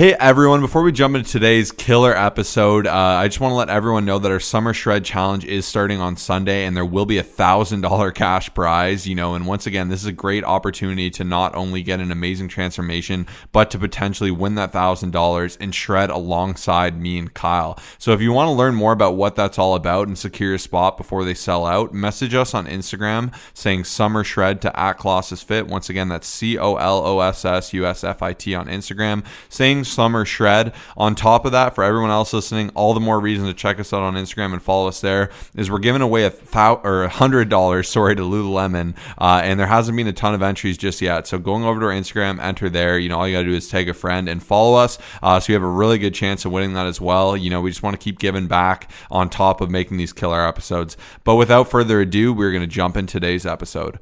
Hey everyone, before we jump into today's killer episode, uh, I just want to let everyone know that our Summer Shred Challenge is starting on Sunday and there will be a $1,000 cash prize. You know, and once again, this is a great opportunity to not only get an amazing transformation, but to potentially win that $1,000 and shred alongside me and Kyle. So if you want to learn more about what that's all about and secure a spot before they sell out, message us on Instagram saying Summer Shred to at Colossus Fit. Once again, that's C O L O S S U S F I T on Instagram saying Summer Shred. On top of that, for everyone else listening, all the more reason to check us out on Instagram and follow us there is we're giving away a thou- or a hundred dollars, sorry, to Lululemon, uh, and there hasn't been a ton of entries just yet. So going over to our Instagram, enter there. You know, all you gotta do is tag a friend and follow us, uh, so you have a really good chance of winning that as well. You know, we just want to keep giving back on top of making these killer episodes. But without further ado, we're gonna jump in today's episode.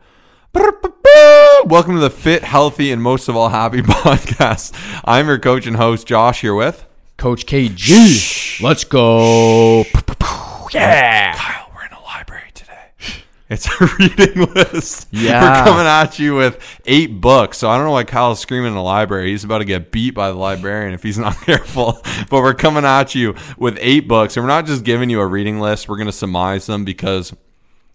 Welcome to the Fit, Healthy, and most of all happy podcast. I'm your coach and host, Josh, here with Coach KG. Let's go. Yeah. Kyle. We're in a library today. It's a reading list. Yeah. We're coming at you with eight books. So I don't know why Kyle's screaming in the library. He's about to get beat by the librarian if he's not careful. But we're coming at you with eight books. And we're not just giving you a reading list, we're going to surmise them because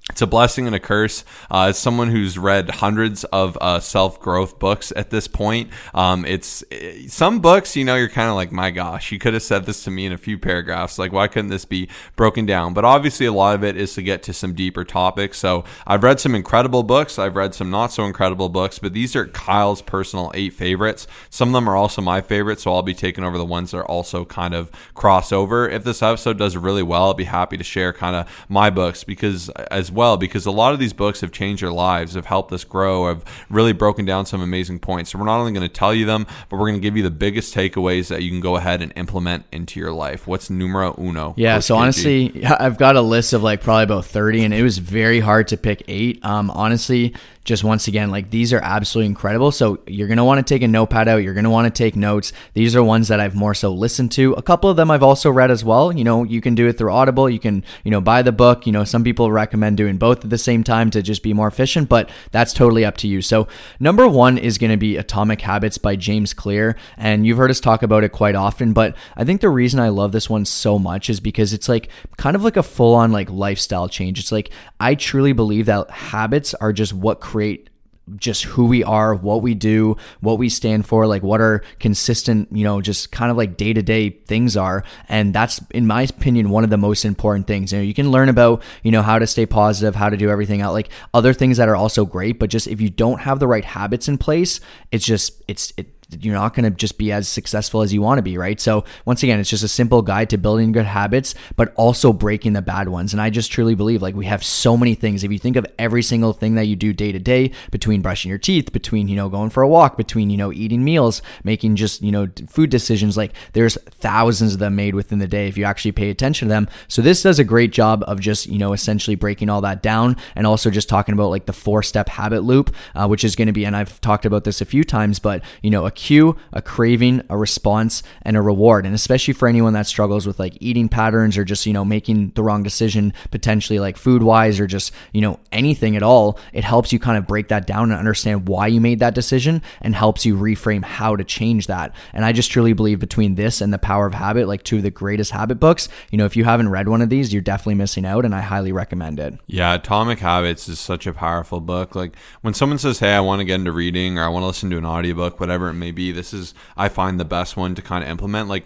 it's a blessing and a curse. Uh, as someone who's read hundreds of uh, self growth books at this point, um, it's eh, some books, you know, you're kind of like, my gosh, you could have said this to me in a few paragraphs. Like, why couldn't this be broken down? But obviously, a lot of it is to get to some deeper topics. So I've read some incredible books, I've read some not so incredible books, but these are Kyle's personal eight favorites. Some of them are also my favorites, so I'll be taking over the ones that are also kind of crossover. If this episode does really well, I'll be happy to share kind of my books because as well because a lot of these books have changed our lives, have helped us grow, have really broken down some amazing points. So we're not only going to tell you them, but we're going to give you the biggest takeaways that you can go ahead and implement into your life. What's numero uno? Yeah, so honestly, I've got a list of like probably about 30 and it was very hard to pick 8. Um honestly, just once again, like these are absolutely incredible. So you're going to want to take a notepad out, you're going to want to take notes. These are ones that I've more so listened to. A couple of them I've also read as well. You know, you can do it through Audible, you can, you know, buy the book. You know, some people recommend doing both at the same time to just be more efficient, but that's totally up to you. So, number 1 is going to be Atomic Habits by James Clear, and you've heard us talk about it quite often, but I think the reason I love this one so much is because it's like kind of like a full on like lifestyle change. It's like I truly believe that habits are just what create just who we are, what we do, what we stand for, like what our consistent, you know, just kind of like day to day things are. And that's, in my opinion, one of the most important things. You know, you can learn about, you know, how to stay positive, how to do everything out, like other things that are also great. But just if you don't have the right habits in place, it's just, it's, it, you're not going to just be as successful as you want to be, right? So, once again, it's just a simple guide to building good habits, but also breaking the bad ones. And I just truly believe like we have so many things. If you think of every single thing that you do day to day, between brushing your teeth, between, you know, going for a walk, between, you know, eating meals, making just, you know, food decisions, like there's thousands of them made within the day if you actually pay attention to them. So, this does a great job of just, you know, essentially breaking all that down and also just talking about like the four step habit loop, uh, which is going to be, and I've talked about this a few times, but, you know, a cue, a craving, a response, and a reward. And especially for anyone that struggles with like eating patterns or just, you know, making the wrong decision potentially like food wise or just, you know, anything at all, it helps you kind of break that down and understand why you made that decision and helps you reframe how to change that. And I just truly believe between this and The Power of Habit, like two of the greatest habit books, you know, if you haven't read one of these, you're definitely missing out and I highly recommend it. Yeah, Atomic Habits is such a powerful book. Like when someone says, "Hey, I want to get into reading or I want to listen to an audiobook, whatever it may be," this is I find the best one to kind of implement. Like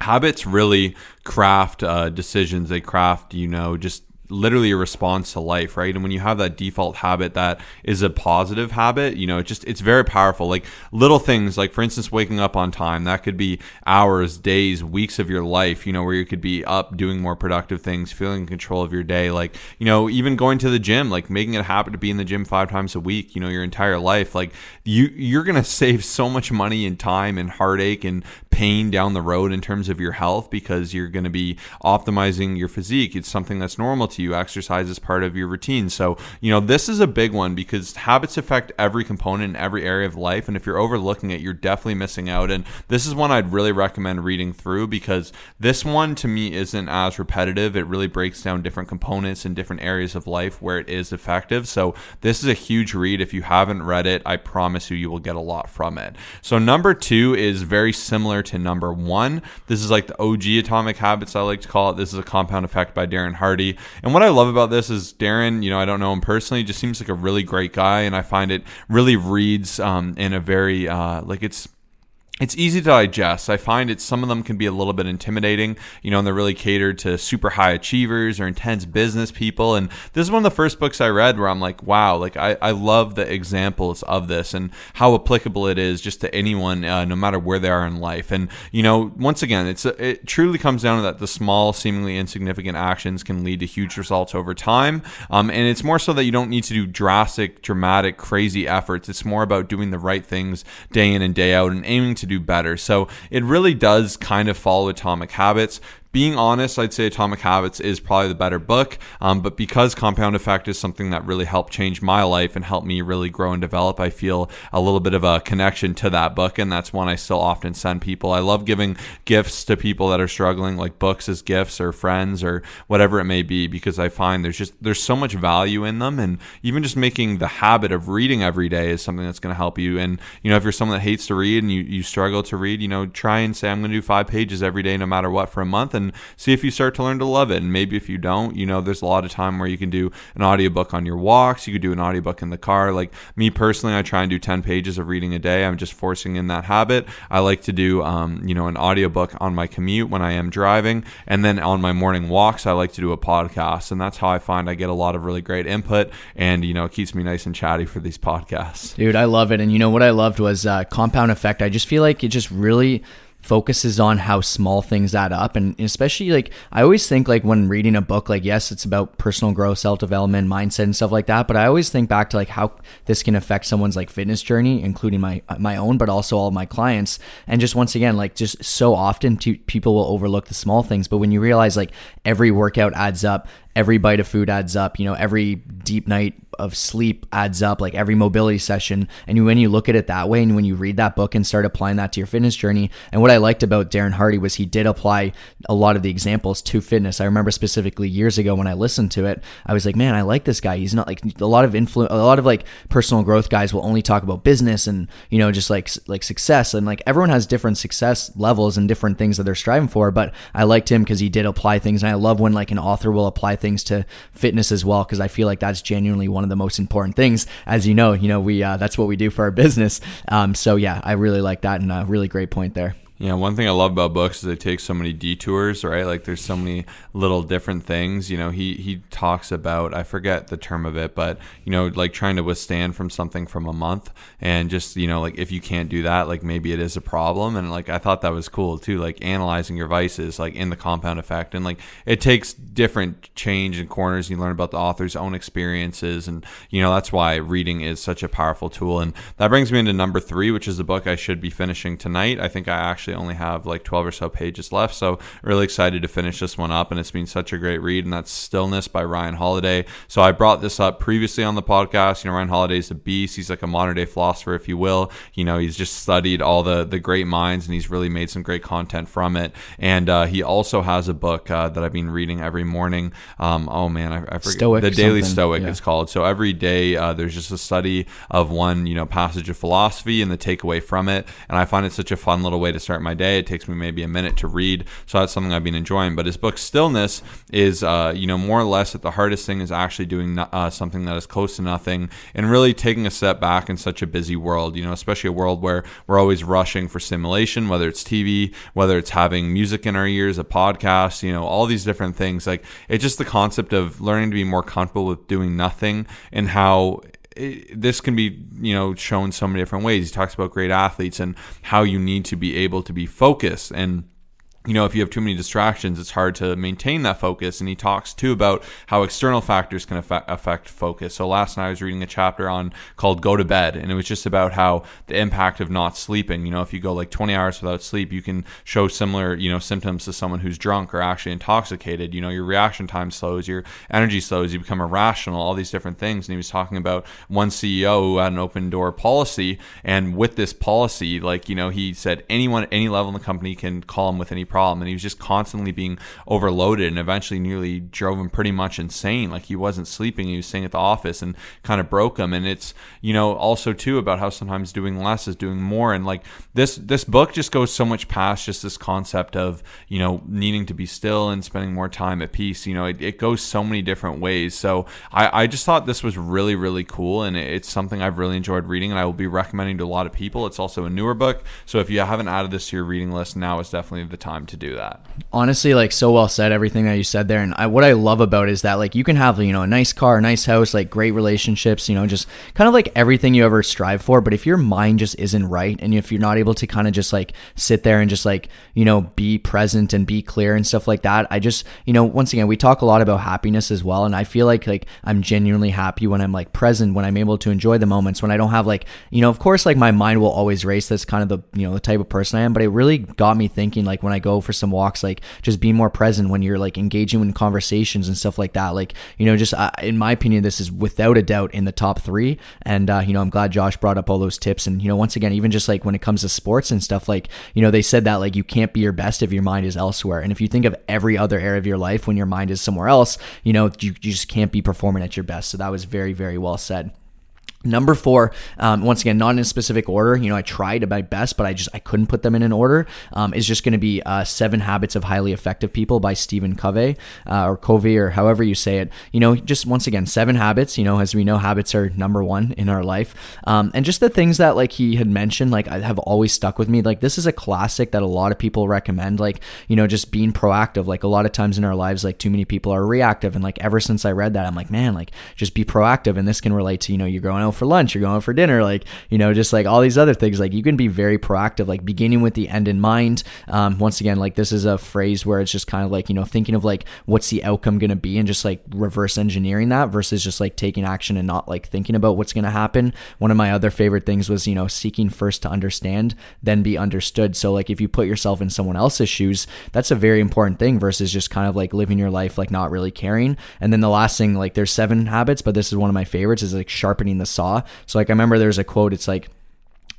habits really craft uh, decisions. They craft, you know, just literally a response to life, right? And when you have that default habit that is a positive habit, you know, it just it's very powerful. Like little things, like for instance, waking up on time, that could be hours, days, weeks of your life, you know, where you could be up doing more productive things, feeling in control of your day, like, you know, even going to the gym, like making it a habit to be in the gym five times a week, you know, your entire life. Like you you're gonna save so much money and time and heartache and pain down the road in terms of your health because you're going to be optimizing your physique. It's something that's normal to you. Exercise is part of your routine. So, you know, this is a big one because habits affect every component in every area of life. And if you're overlooking it, you're definitely missing out. And this is one I'd really recommend reading through because this one to me isn't as repetitive. It really breaks down different components in different areas of life where it is effective. So, this is a huge read. If you haven't read it, I promise you, you will get a lot from it. So, number two is very similar to number one. This is like the OG Atomic Habits, I like to call it. This is a compound effect by Darren Hardy. And what I love about this is Darren, you know, I don't know him personally, just seems like a really great guy. And I find it really reads um, in a very, uh, like it's, it's easy to digest. I find it some of them can be a little bit intimidating, you know, and they're really catered to super high achievers or intense business people. And this is one of the first books I read where I'm like, wow, like I, I love the examples of this and how applicable it is just to anyone, uh, no matter where they are in life. And you know, once again, it's it truly comes down to that the small, seemingly insignificant actions can lead to huge results over time. Um, and it's more so that you don't need to do drastic, dramatic, crazy efforts. It's more about doing the right things day in and day out and aiming to do better. So it really does kind of follow atomic habits being honest, I'd say Atomic Habits is probably the better book. Um, but because Compound Effect is something that really helped change my life and helped me really grow and develop, I feel a little bit of a connection to that book. And that's one I still often send people. I love giving gifts to people that are struggling, like books as gifts or friends or whatever it may be, because I find there's just there's so much value in them. And even just making the habit of reading every day is something that's going to help you. And, you know, if you're someone that hates to read and you, you struggle to read, you know, try and say, I'm going to do five pages every day, no matter what, for a month. And see if you start to learn to love it. And maybe if you don't, you know, there's a lot of time where you can do an audiobook on your walks, you could do an audiobook in the car. Like me personally, I try and do 10 pages of reading a day. I'm just forcing in that habit. I like to do, um, you know, an audiobook on my commute when I am driving. And then on my morning walks, I like to do a podcast. And that's how I find I get a lot of really great input. And, you know, it keeps me nice and chatty for these podcasts. Dude, I love it. And you know what I loved was uh, Compound Effect. I just feel like it just really focuses on how small things add up. And especially like i always think like when reading a book like yes it's about personal growth self-development mindset and stuff like that. But i always think back to like how this can affect someone's like fitness journey including my uh, my own but also all my clients. And just once again like just so often people will overlook the small things. But when you realize like every workout adds up every bite of food adds up you know every deep night of sleep adds up like every mobility session and when you look at it that way and when you read that book and start applying that to your fitness journey and what i liked about darren hardy was he did apply a lot of the examples to fitness. I remember specifically years ago when i listened to it i was like man i like this guy. He's not like a lot of influence a lot of like personal growth guys will only talk about business and you know just like like success and like everyone has different success levels and different things that they're striving for but i liked him because he did apply things and i love when like an author will apply things to fitness as well because i feel like that's genuinely one of the most important things. As you know, you know we uh, that's what we do for our business. Um, so yeah, I really like that and a really great point there. Yeah, one thing I love about books is they take so many detours, right? Like there's so many little different things. You know, he he talks about I forget the term of it, but you know, like trying to withstand from something from a month and just, you know, like if you can't do that, like maybe it is a problem. And like I thought that was cool too, like analyzing your vices, like in the compound effect. And like it takes different change and corners. You learn about the author's own experiences and you know, that's why reading is such a powerful tool. And that brings me into number three, which is the book I should be finishing tonight. I think I actually actually only have like 12 or so pages left. So really excited to finish this one up. And it's been such a great read. And that's Stillness by Ryan Holiday. So I brought this up previously on the podcast. You know, Ryan Holiday is a beast. He's like a modern day philosopher, if you will. You know, he's just studied all the, the great minds and he's really made some great content from it. And uh, he also has a book uh, that I've been reading every morning. Um, oh man, I, I forget. Stoic the Daily something. Stoic, Yeah. it's called. So every day uh, there's just a study of one, you know, passage of philosophy and the takeaway from it. And I find it such a fun little way to start my day. It takes me maybe a minute to read, so that's something I've been enjoying. But his book Stillness is, uh, you know, more or less that the hardest thing is actually doing uh, something that is close to nothing and really taking a step back in such a busy world. You know, especially a world where we're always rushing for stimulation, whether it's TV, whether it's having music in our ears, a podcast, you know, all these different things. Like it's just the concept of learning to be more comfortable with doing nothing and how it, this can be you know shown so many different ways. He talks about great athletes and how you need to be able to be focused. And you know, if you have too many distractions, it's hard to maintain that focus. And he talks too about how external factors can affect, focus. So last night I was reading a chapter on called Go to Bed, and it was just about how the impact of not sleeping. You know, if you go like 20 hours without sleep, you can show similar, you know, symptoms to someone who's drunk or actually intoxicated. You know, your reaction time slows, your energy slows, you become irrational, all these different things. And he was talking about one CEO who had an open door policy. And with this policy, like, you know, he said anyone at any level in the company can call him with any problem problem and he was just constantly being overloaded and eventually nearly drove him pretty much insane. Like he wasn't sleeping he was staying at the office and kind of broke him. And it's you know also too about how sometimes doing less is doing more and like this this book just goes so much past just this concept of you know needing to be still and spending more time at peace you know it, it goes so many different ways. So I, I just thought this was really really cool and it's something i've really enjoyed reading and i will be recommending to a lot of people. It's also a newer book so if you haven't added this to your reading list now is definitely the time to do that. Honestly like so well said everything that you said there and I, what i love about it is that like you can have you know a nice car a nice house like great relationships you know just kind of like everything you ever strive for but if your mind just isn't right and if you're not able to kind of just like sit there and just like you know be present and be clear and stuff like that i just you know once again we talk a lot about happiness as well and i feel like like i'm genuinely happy when i'm like present when i'm able to enjoy the moments when i don't have like you know of course like my mind will always race that's kind of the you know the type of person i am but it really got me thinking like when i for some walks like just be more present when you're like engaging in conversations and stuff like that. Like you know just uh, in my opinion this is without a doubt in the top three. And uh, you know i'm glad josh brought up all those tips. And you know once again even just like when it comes to sports and stuff like you know they said that like you can't be your best if your mind is elsewhere. And if you think of every other area of your life when your mind is somewhere else you know you, you just can't be performing at your best. So that was very very well said Number four, um, once again, not in a specific order. You know, I tried my best, but I just I couldn't put them in an order. Um, is just going to be uh, Seven Habits of Highly Effective People by Stephen Covey uh, or Covey or however you say it. You know, just once again, seven habits. You know, as we know, habits are number one in our life, um, and just the things that like he had mentioned, like I have always stuck with me. Like this is a classic that a lot of people recommend. Like you know, just being proactive. Like a lot of times in our lives, like too many people are reactive, and like ever since I read that, I'm like, man, like just be proactive, and this can relate to you know you're out for lunch, you're going for dinner, like, you know, just like all these other things. Like you can be very proactive, like beginning with the end in mind. Um, once again, like this is a phrase where it's just kind of like, you know, thinking of like what's the outcome going to be and just like reverse engineering that versus just like taking action and not like thinking about what's going to happen. One of my other favorite things was, you know, seeking first to understand, then be understood. So like if you put yourself in someone else's shoes, that's a very important thing versus just kind of like living your life like not really caring. And then the last thing, like there's seven habits, but this is one of my favorites is like sharpening the saw. So like I remember there's a quote. It's like,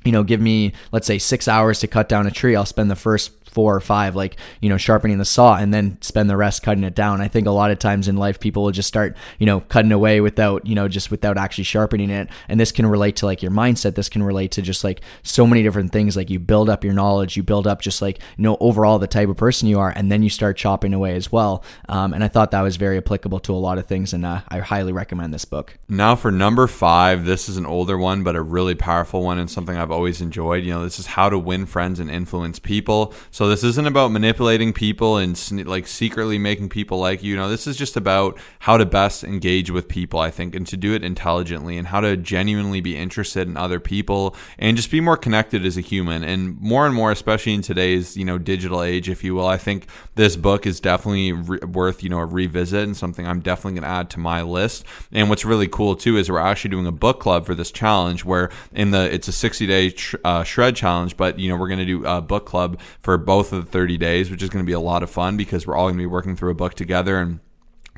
you know, give me let's say six hours to cut down a tree. I'll spend the first four or five, like, you know, sharpening the saw and then spend the rest cutting it down. I think a lot of times in life, people will just start, you know, cutting away without, you know, just without actually sharpening it. And this can relate to like your mindset. This can relate to just like so many different things. Like you build up your knowledge, you build up just like, you know, overall the type of person you are, and then you start chopping away as well. Um, and I thought that was very applicable to a lot of things. And uh, I highly recommend this book. Now for number five, this is an older one, but a really powerful one and something I've always enjoyed. You know, this is how to win friends and influence people. This isn't about manipulating people and like secretly making people like you. know, this is just about how to best engage with people, I think, and to do it intelligently and how to genuinely be interested in other people and just be more connected as a human. And more and more, especially in today's, you know, digital age, if you will, I think this book is definitely re- worth, you know, a revisit and something I'm definitely going to add to my list. And what's really cool too is we're actually doing a book club for this challenge where in the, it's a 60 day uh, shred challenge, but, you know, we're going to do a book club for both of the 30 days, which is going to be a lot of fun because we're all going to be working through a book together and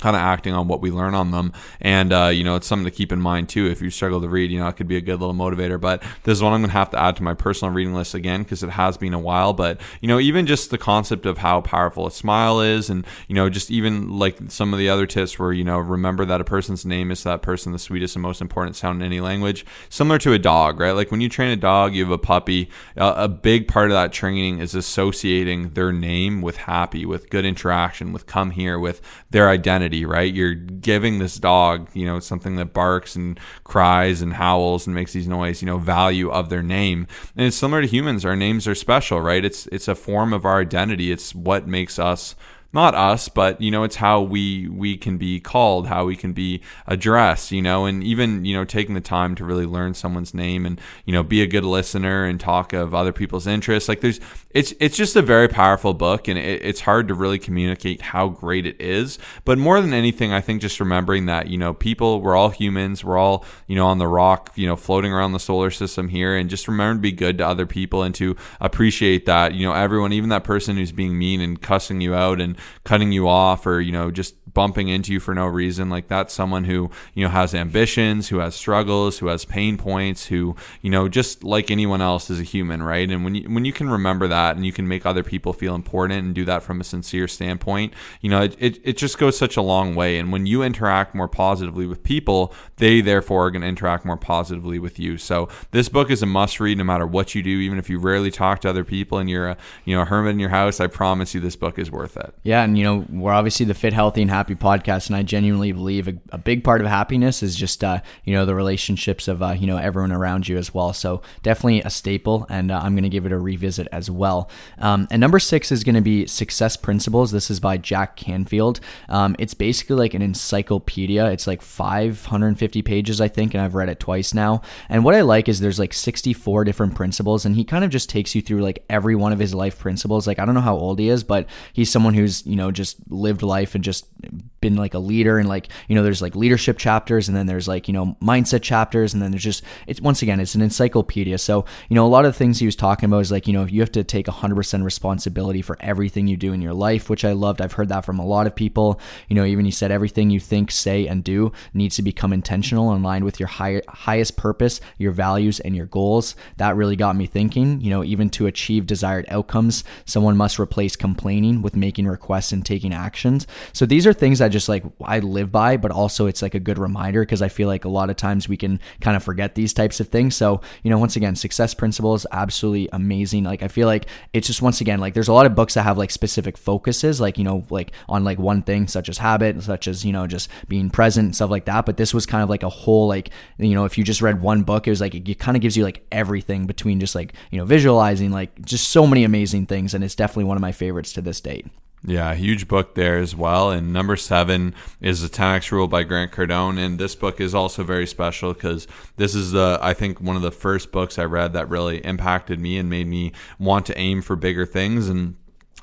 kind of acting on what we learn on them. And, uh, you know, it's something to keep in mind too. If you struggle to read, you know, it could be a good little motivator. But this is one I'm going to have to add to my personal reading list again because it has been a while. But, you know, even just the concept of how powerful a smile is and, you know, just even like some of the other tips where, you know, remember that a person's name is that person the sweetest and most important sound in any language. Similar to a dog, right? Like when you train a dog, you have a puppy, a big part of that training is associating their name with happy, with good interaction, with come here, with their identity right? You're giving this dog, you know, something that barks and cries and howls and makes these noise, you know, value of their name. And it's similar to humans. Our names are special, right? It's it's a form of our identity. It's what makes us not us, but you know, it's how we we can be called, how we can be addressed, you know, and even you know taking the time to really learn someone's name and you know be a good listener and talk of other people's interests. Like there's, it's it's just a very powerful book, and it, it's hard to really communicate how great it is. But more than anything, I think just remembering that you know people, we're all humans, we're all you know on the rock, you know, floating around the solar system here, and just remember to be good to other people and to appreciate that you know everyone, even that person who's being mean and cussing you out and cutting you off or you know just bumping into you for no reason. Like that's someone who, you know, has ambitions, who has struggles, who has pain points, who, you know, just like anyone else is a human, right? And when you when you can remember that and you can make other people feel important and do that from a sincere standpoint, you know, it, it, it just goes such a long way. And when you interact more positively with people, they therefore are going to interact more positively with you. So this book is a must read no matter what you do, even if you rarely talk to other people and you're a, you know, a hermit in your house, I promise you this book is worth it. Yeah. And, you know, we're obviously the Fit, Healthy, and Happy podcast. And I genuinely believe a, a big part of happiness is just, uh, you know, the relationships of, uh, you know, everyone around you as well. So definitely a staple. And uh, I'm going to give it a revisit as well. Um, and number six is going to be Success Principles. This is by Jack Canfield. Um, it's basically like an encyclopedia. It's like 550 pages, I think, and I've read it twice now. And what I like is there's like 64 different principles, and he kind of just takes you through like every one of his life principles. Like, I don't know how old he is, but he's someone who's, you know, just lived life and just been like a leader and like you know there's like leadership chapters and then there's like you know mindset chapters and then there's just it's once again it's an encyclopedia. So you know a lot of the things he was talking about is like you know you have to take 100% responsibility for everything you do in your life which i loved. I've heard that from a lot of people. You know even he said everything you think say and do needs to become intentional and aligned with your high, highest purpose your values and your goals. That really got me thinking. You know even to achieve desired outcomes someone must replace complaining with making requests and taking actions. So these are things I just like I live by, but also it's like a good reminder because I feel like a lot of times we can kind of forget these types of things. So, you know, once again, success principles absolutely amazing. Like I feel like it's just once again like there's a lot of books that have like specific focuses, like you know, like on like one thing such as habit, such as you know just being present and stuff like that. But this was kind of like a whole like you know if you just read one book, it was like it kind of gives you like everything between just like you know visualizing like just so many amazing things, and it's definitely one of my favorites to this date. Yeah, huge book there as well. And number seven is the 10x Rule by Grant Cardone. And this book is also very special because this is the, I think, one of the first books I read that really impacted me and made me want to aim for bigger things. And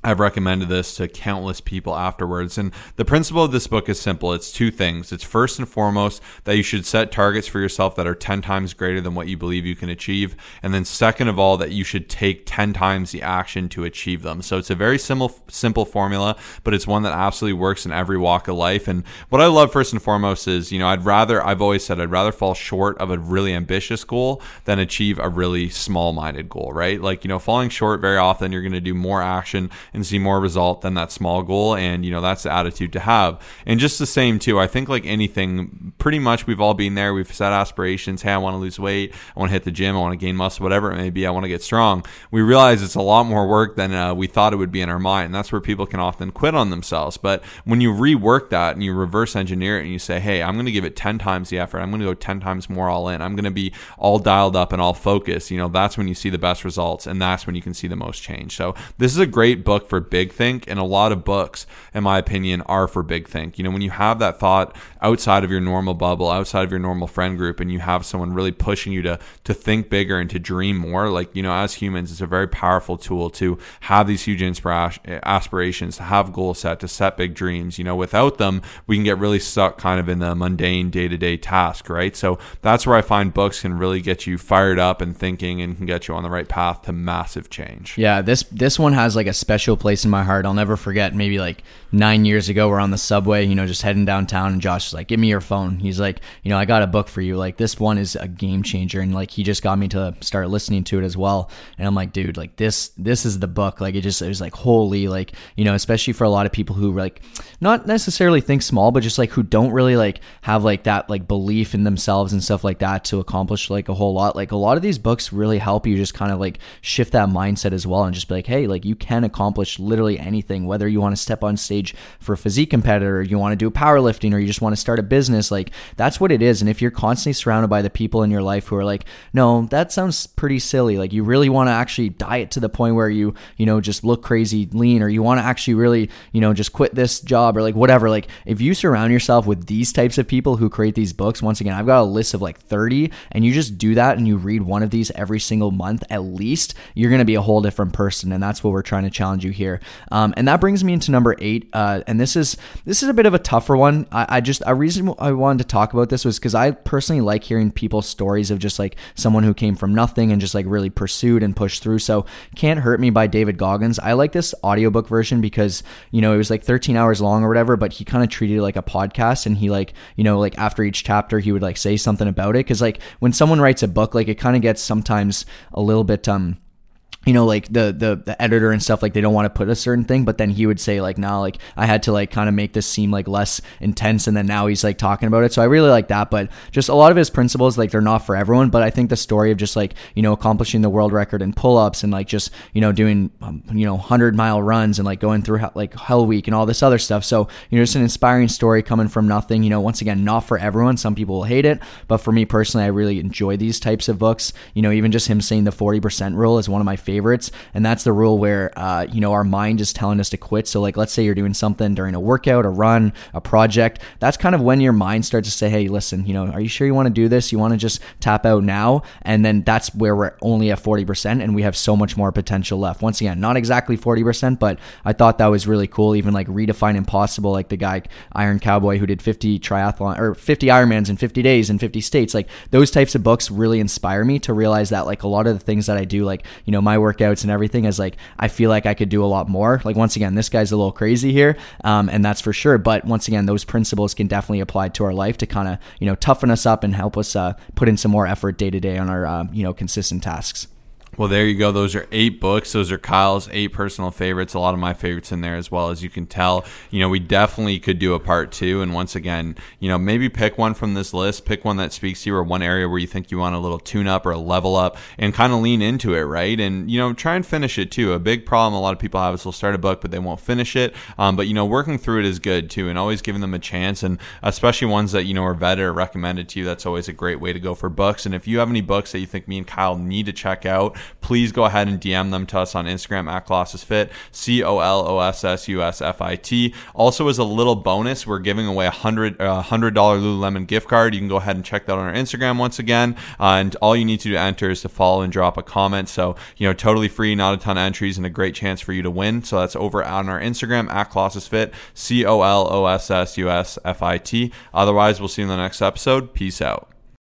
I've recommended this to countless people afterwards. And the principle of this book is simple it's two things. It's first and foremost that you should set targets for yourself that are 10 times greater than what you believe you can achieve. And then, second of all, that you should take 10 times the action to achieve them. So it's a very simple, simple formula, but it's one that absolutely works in every walk of life. And what I love first and foremost is, you know, I'd rather, I've always said, I'd rather fall short of a really ambitious goal than achieve a really small minded goal, right? Like, you know, falling short very often, you're going to do more action and see more result than that small goal. And, you know, that's the attitude to have. And just the same, too, I think like anything, pretty much we've all been there. We've set aspirations. Hey, I want to lose weight. I want to hit the gym. I want to gain muscle, whatever it may be. I want to get strong. We realize it's a lot more work than uh, we thought it would be in our mind. And that's where people can often quit on themselves. But when you rework that and you reverse engineer it and you say, hey, I'm going to give it 10 times the effort. I'm going to go 10 times more all in. I'm going to be all dialed up and all focused. You know, that's when you see the best results and that's when you can see the most change. So this is a great book for big think, and a lot of books, in my opinion, are for big think. You know, when you have that thought outside of your normal bubble, outside of your normal friend group, and you have someone really pushing you to to think bigger and to dream more, like you know, as humans, it's a very powerful tool to have these huge aspirations, to have goals set, to set big dreams. You know, without them, we can get really stuck kind of in the mundane day to day task, right? So that's where I find books can really get you fired up and thinking, and can get you on the right path to massive change. Yeah, this this one has like a special place in my heart. I'll never forget. Maybe like nine years ago, we're on the subway, you know, just heading downtown, and Josh is like, "Give me your phone." He's like, "You know, I got a book for you. Like this one is a game changer." And like he just got me to start listening to it as well. And I'm like, dude, like this this is the book. Like it just it was like holy, like you know, especially for a lot of people who like not necessarily think small, but just like who don't really like have like that like belief in themselves and stuff like that to accomplish like a whole lot. Like a lot of these books really help you just kind of like shift that mindset as well and just be like, hey, like you can accomplish literally anything, whether you want to step on stage for a physique competitor, you want to do powerlifting, or you just want to start a business. Like that's what it is. And if you're constantly surrounded by the people in your life who are like, no, that sounds pretty silly. Like you really want to actually diet to the point where you, you know, just look crazy lean, or you want to actually really, you know, just quit this job or like whatever. Like if you surround yourself with these types of people who create these books, once again, I've got a list of like 30, and you just do that and you read one of these every single month at least, you're going to be a whole different person. And that's what we're trying to challenge you you here. Um, and that brings me into number eight. Uh, and this is this is a bit of a tougher one. I, I just a reason I wanted to talk about this was because I personally like hearing people's stories of just like someone who came from nothing and just like really pursued and pushed through. So Can't Hurt Me by David Goggins. I like this audiobook version because, you know, it was like 13 hours long or whatever, but he kind of treated it like a podcast and he like, you know, like after each chapter he would like say something about it. Cause like when someone writes a book, like it kind of gets sometimes a little bit, um, you know, like the, the the editor and stuff, like they don't want to put a certain thing, but then he would say like, "Nah, like I had to like kind of make this seem like less intense," and then now he's like talking about it. So I really like that, but just a lot of his principles, like they're not for everyone. But I think the story of just like you know accomplishing the world record in pull ups and like just you know doing um, you know hundred mile runs and like going through like Hell Week and all this other stuff. So you know, just an inspiring story coming from nothing. You know, once again, not for everyone. Some people will hate it, but for me personally, I really enjoy these types of books. You know, even just him saying the forty percent rule is one of my favorites favorites, and that's the rule where uh, you know our mind is telling us to quit. So like, let's say you're doing something during a workout, a run, a project. That's kind of when your mind starts to say, "Hey, listen, you know, are you sure you want to do this? You want to just tap out now?" And then that's where we're only at forty percent, and we have so much more potential left. Once again, not exactly forty percent, but I thought that was really cool. Even like redefine impossible, like the guy Iron Cowboy who did fifty triathlon or fifty Ironmans in fifty days in fifty states. Like those types of books really inspire me to realize that like a lot of the things that I do, like you know my workouts and everything is like I feel like I could do a lot more. Like once again, this guy's a little crazy here, um, and that's for sure. But once again, those principles can definitely apply to our life to kind of you know toughen us up and help us uh, put in some more effort day to day on our uh, you know consistent tasks. Well, there you go. Those are eight books. Those are Kyle's eight personal favorites. A lot of my favorites in there as well. As you can tell, you know, we definitely could do a part two. And once again, you know, maybe pick one from this list, pick one that speaks to you or one area where you think you want a little tune up or a level up and kind of lean into it, right? And, you know, try and finish it too. A big problem a lot of people have is they'll start a book, but they won't finish it. Um, but, you know, working through it is good too and always giving them a chance. And especially ones that, you know, are vetted or recommended to you, that's always a great way to go for books. And if you have any books that you think me and Kyle need to check out, please go ahead and DM them to us on Instagram at Colossus Fit, C O L O S S U S F I T. Also, as a little bonus, we're giving away a hundred uh, hundred dollar Lululemon gift card. You can go ahead and check that on our Instagram once again. Uh, and all you need to do to enter is to follow and drop a comment. So you know, totally free, not a ton of entries, and a great chance for you to win. So that's over on our Instagram at Colossus Fit, C O L O S S U S F I T. Otherwise, we'll see you in the next episode. Peace out.